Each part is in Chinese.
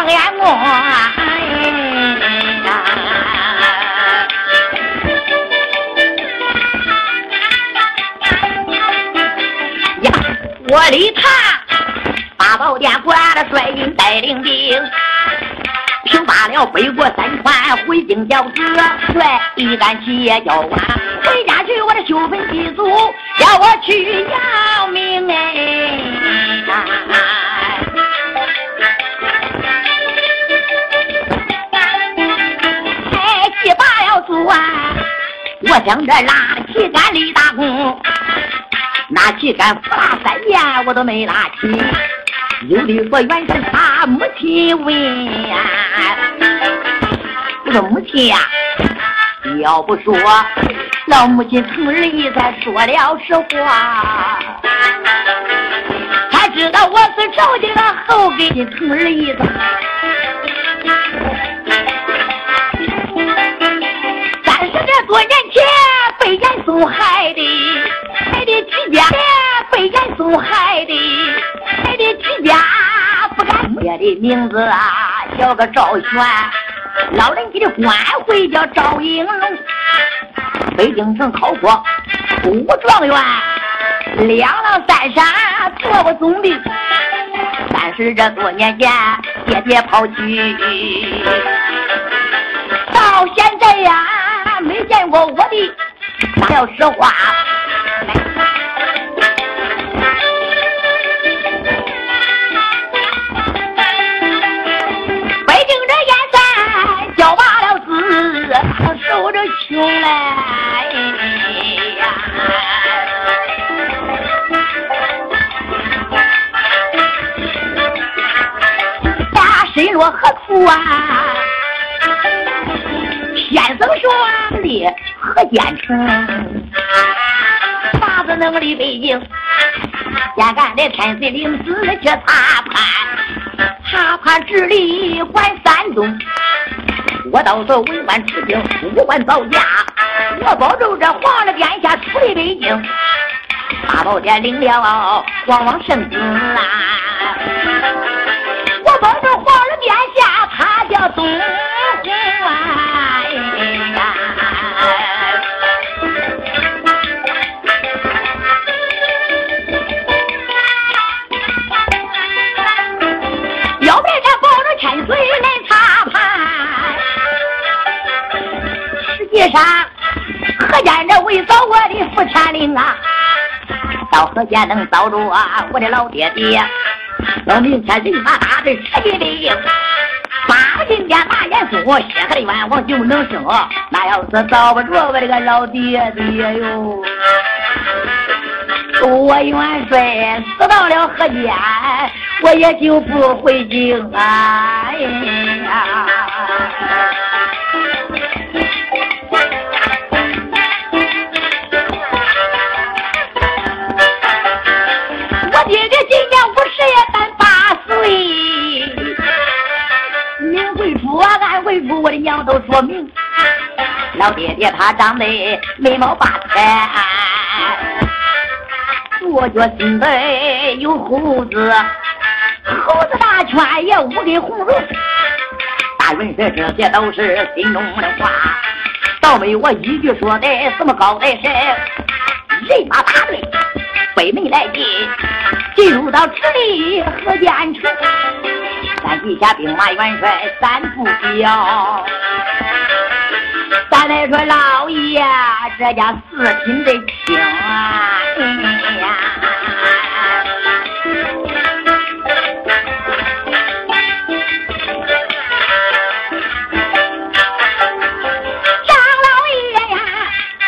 王爷我哎呀！我李唐八宝殿关了，率军带领兵，平巴了北国三川，回京交子，率一杆七爷交官，回家去我的修坟祭祖，叫我去呀！我想着拉旗杆立大功。那旗杆扶拉三年，我都没拉起。有的说原是他母亲问，我说母亲呀，你要不说老母亲疼儿意才说了实话。才知道我是朝廷的后给的疼儿意思。多年前被严嵩害的。害的居家被严嵩害的，害的居家不敢爹的名字啊，叫个赵玄，老人家的官讳叫赵应龙，北京城考过武状元，两郎三山做过总兵，但是这多年前爹爹抛弃，说实话，北京这燕山叫罢了子，受着穷嘞。下身落何处啊？先生学的何坚成？能离北京？先干的天水领子去查判，查判治理管山东。我到时候文官出京，武官造家。我保证这皇上殿下出离北京，八宝殿领了皇王圣旨啊！我保证皇上殿下他叫东实际上，何家这为扫我的福天令啊？到何间能扫住啊？我的老爹爹，到明天人马大队彻底北京，八进殿大严肃，血海冤枉就能生。那要是扫不住我这个老爹爹哟，我元帅死到了何间，我也就不回京啊！哎呀。老爹爹他长得眉毛八彩，左脚心背有胡子，胡子大圈也乌的红绒。大元帅这些都是心中的话，倒没我一句说的什么高大深。人马大队北门来进，进入到直隶河间城。咱地下兵马元帅三不交，咱来说老爷这家四品的轻啊！张老爷呀，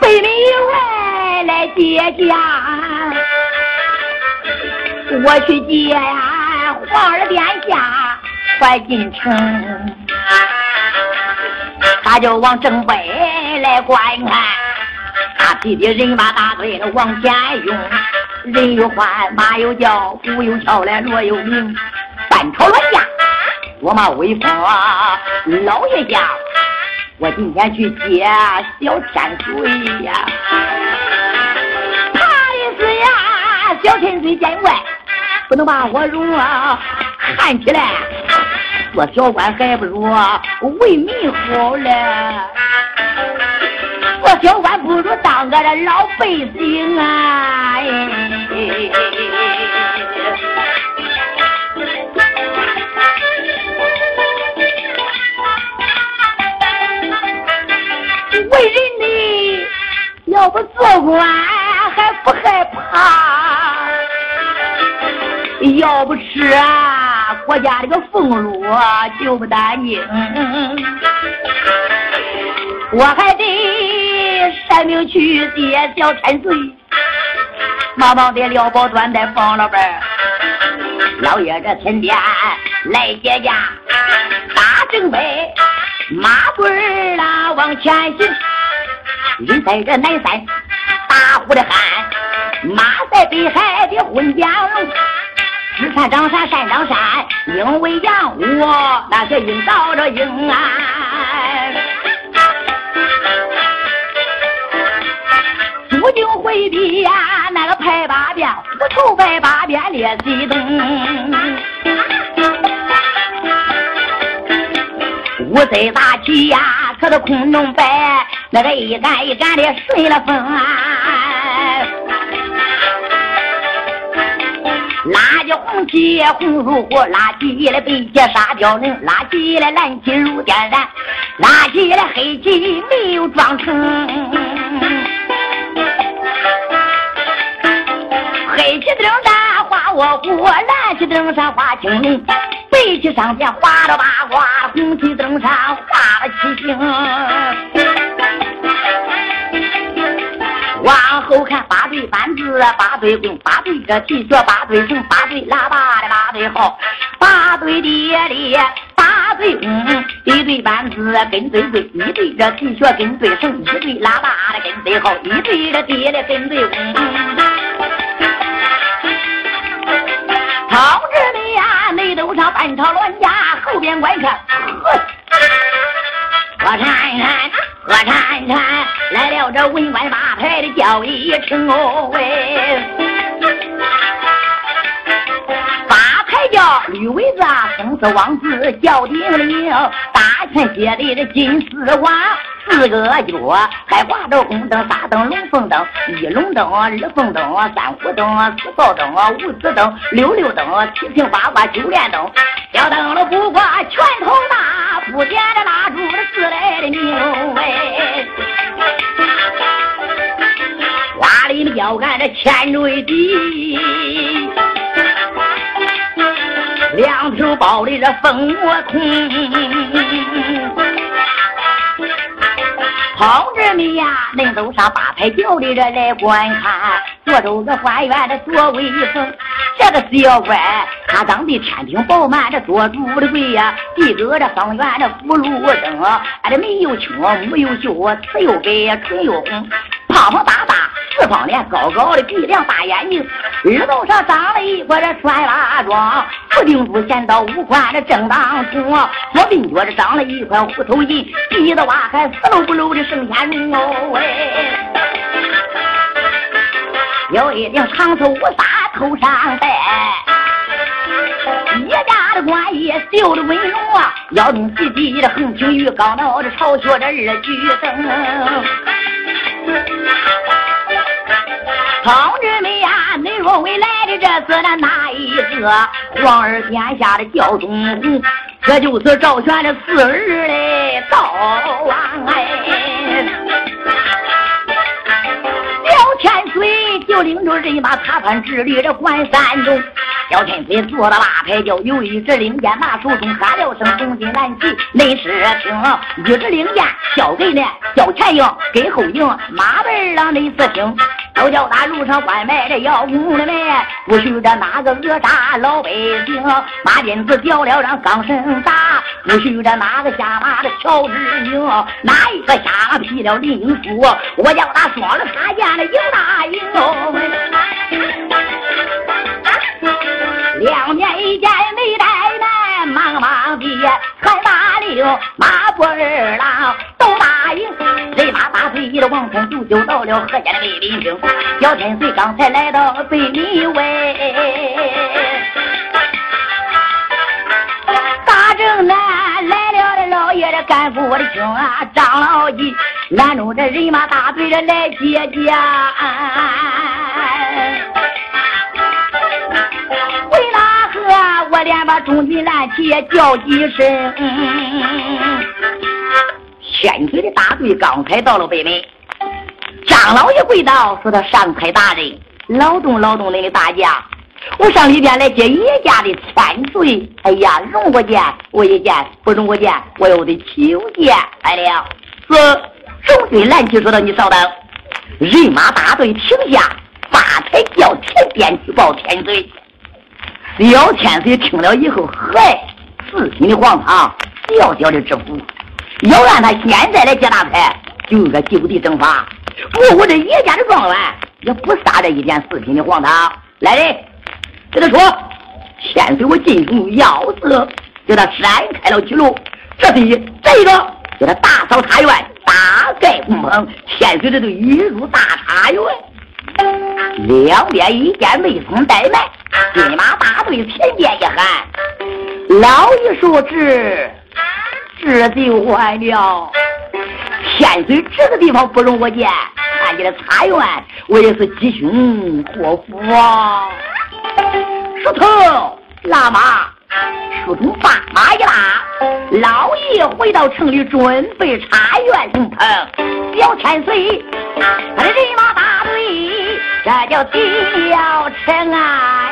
北门外来接驾，我去接呀，皇儿殿下。快进城，他就往正北来观看。大批的人马大队往前涌，人有欢，马有叫，鼓有敲来锣有鸣，半朝乱架，我嘛威风啊！老爷家，我今天去接小天水呀！怕的是呀，小天水见怪，不能把我容啊！喊起来做小官还不如为民好嘞，做小官不如当个这老百姓啊。哎。为人呢，要不做官还不害怕？要不吃啊。我家这个俸禄就不担心。我还得善命去接小千岁，忙忙的撩包端在房老板老爷这天边来接驾，打正北马队儿啦往前行。人在这南山大呼的喊，马在北海的混江龙。只看张山山张山，鹰为羊，我那些鹰照着鹰啊。朱军回避呀，那个拍八遍，虎头拍八遍列西东。五岁大旗呀，可是空中摆，那个一杆一杆的顺了风啊！拉起红旗红如火，拉起来白旗沙雕人，拉起来蓝旗如电闪，拉起来黑旗没有装成。黑旗灯上画卧虎，蓝旗灯上画青龙。白旗上边画了八卦，红旗灯上画了七星。往后看对班子，八对弓，八对这提脚，八对绳，八对喇叭的八对号，八对爹的八对弓，一对班子跟对队，一对这提脚跟对绳，一对喇叭的跟对号，一对这爹的跟对弓。同志们呀，内斗上半朝乱家，后边观看，呵，我看看，我看看，文官八牌的叫一声哦喂，八牌叫吕伟子，生死王子叫丁玲，大钱写的这金丝袜。四个角还挂着红灯、大灯、龙凤灯，一龙灯、二凤灯、三虎灯、四豹灯、五子灯、六六灯、七星八卦九连灯，小灯笼不挂拳头大，不点着蜡烛的四来的牛哎，腰杆这千坠地，两头包的这蜂窝空。同志们呀，恁都上八抬轿里这来观看，坐着个花园的多威风。这个小官他长得天庭饱满，这做主的贵呀。地阁这方圆的福禄灯，俺这眉又清，目又秀，齿又白，唇又红，胖胖大大。四方脸，高高的鼻梁，大眼睛，耳朵上长了一块这穿拉装，不定珠衔到五官的正当中，左鬓角这长了一块虎头印，鼻子挖开四漏不漏的圣天绒哦喂，有一顶长头乌纱头上戴，一家的官爷绣的温柔啊，腰中系系的横青玉高脑的朝靴这二举灯。同志们呀，恁若为来的这是那哪一个皇儿天下的教宗？这就是赵玄的四儿嘞，赵王哎。小千岁就领着人马踏盘治理这关山中。小千岁坐到八抬轿，有一只令箭拿手中，喊了声红金南旗，内侍听。一只令箭交给那小前营，给后营马文郎内侍听。都叫他路上拐卖这药物的门，不许这哪个讹诈老百姓。马鞭子掉了让钢绳打，不许这哪个下马的乔志英，哪一个瞎马劈了林叔，我叫他双了插剑的赢大赢往前走，到了河间的北林厅。小天岁刚才来到北门外，大正南来了的老爷的干部的兄啊，张老吉拦住这人马大队的来接驾。我连把中军蓝旗也叫几声。千岁的大队刚才到了北门，张老爷跪倒，说：“他上太大人，劳动劳动您的大驾，我上里边来接爷家的千岁。哎呀，容我见，我一见；不容我见，我又得求见。来了，是周军拦起说道：‘你稍等。’人马大队停下，发财叫前边去报千岁。廖千岁听了以后，嗨，四品的皇堂，小小的知府，要按他现在来接大财，就应该就地正法。不我这叶家的状元也不撒这一点四品的黄汤。来人，跟他说，先给我进宫要事，叫他闪开了去路。这里这个叫他大扫茶园，大盖工棚。千岁这就一入大茶园，两边一间没松怠慢，军马大队前边一喊，老爷说旨，这就完了。千岁这个地方不容我见，看见了茶园，我也是吉凶祸福啊！梳头拉马，梳头把马一拉，老爷回到城里准备茶园工棚。小千岁，他的人马大队，这叫进了城啊！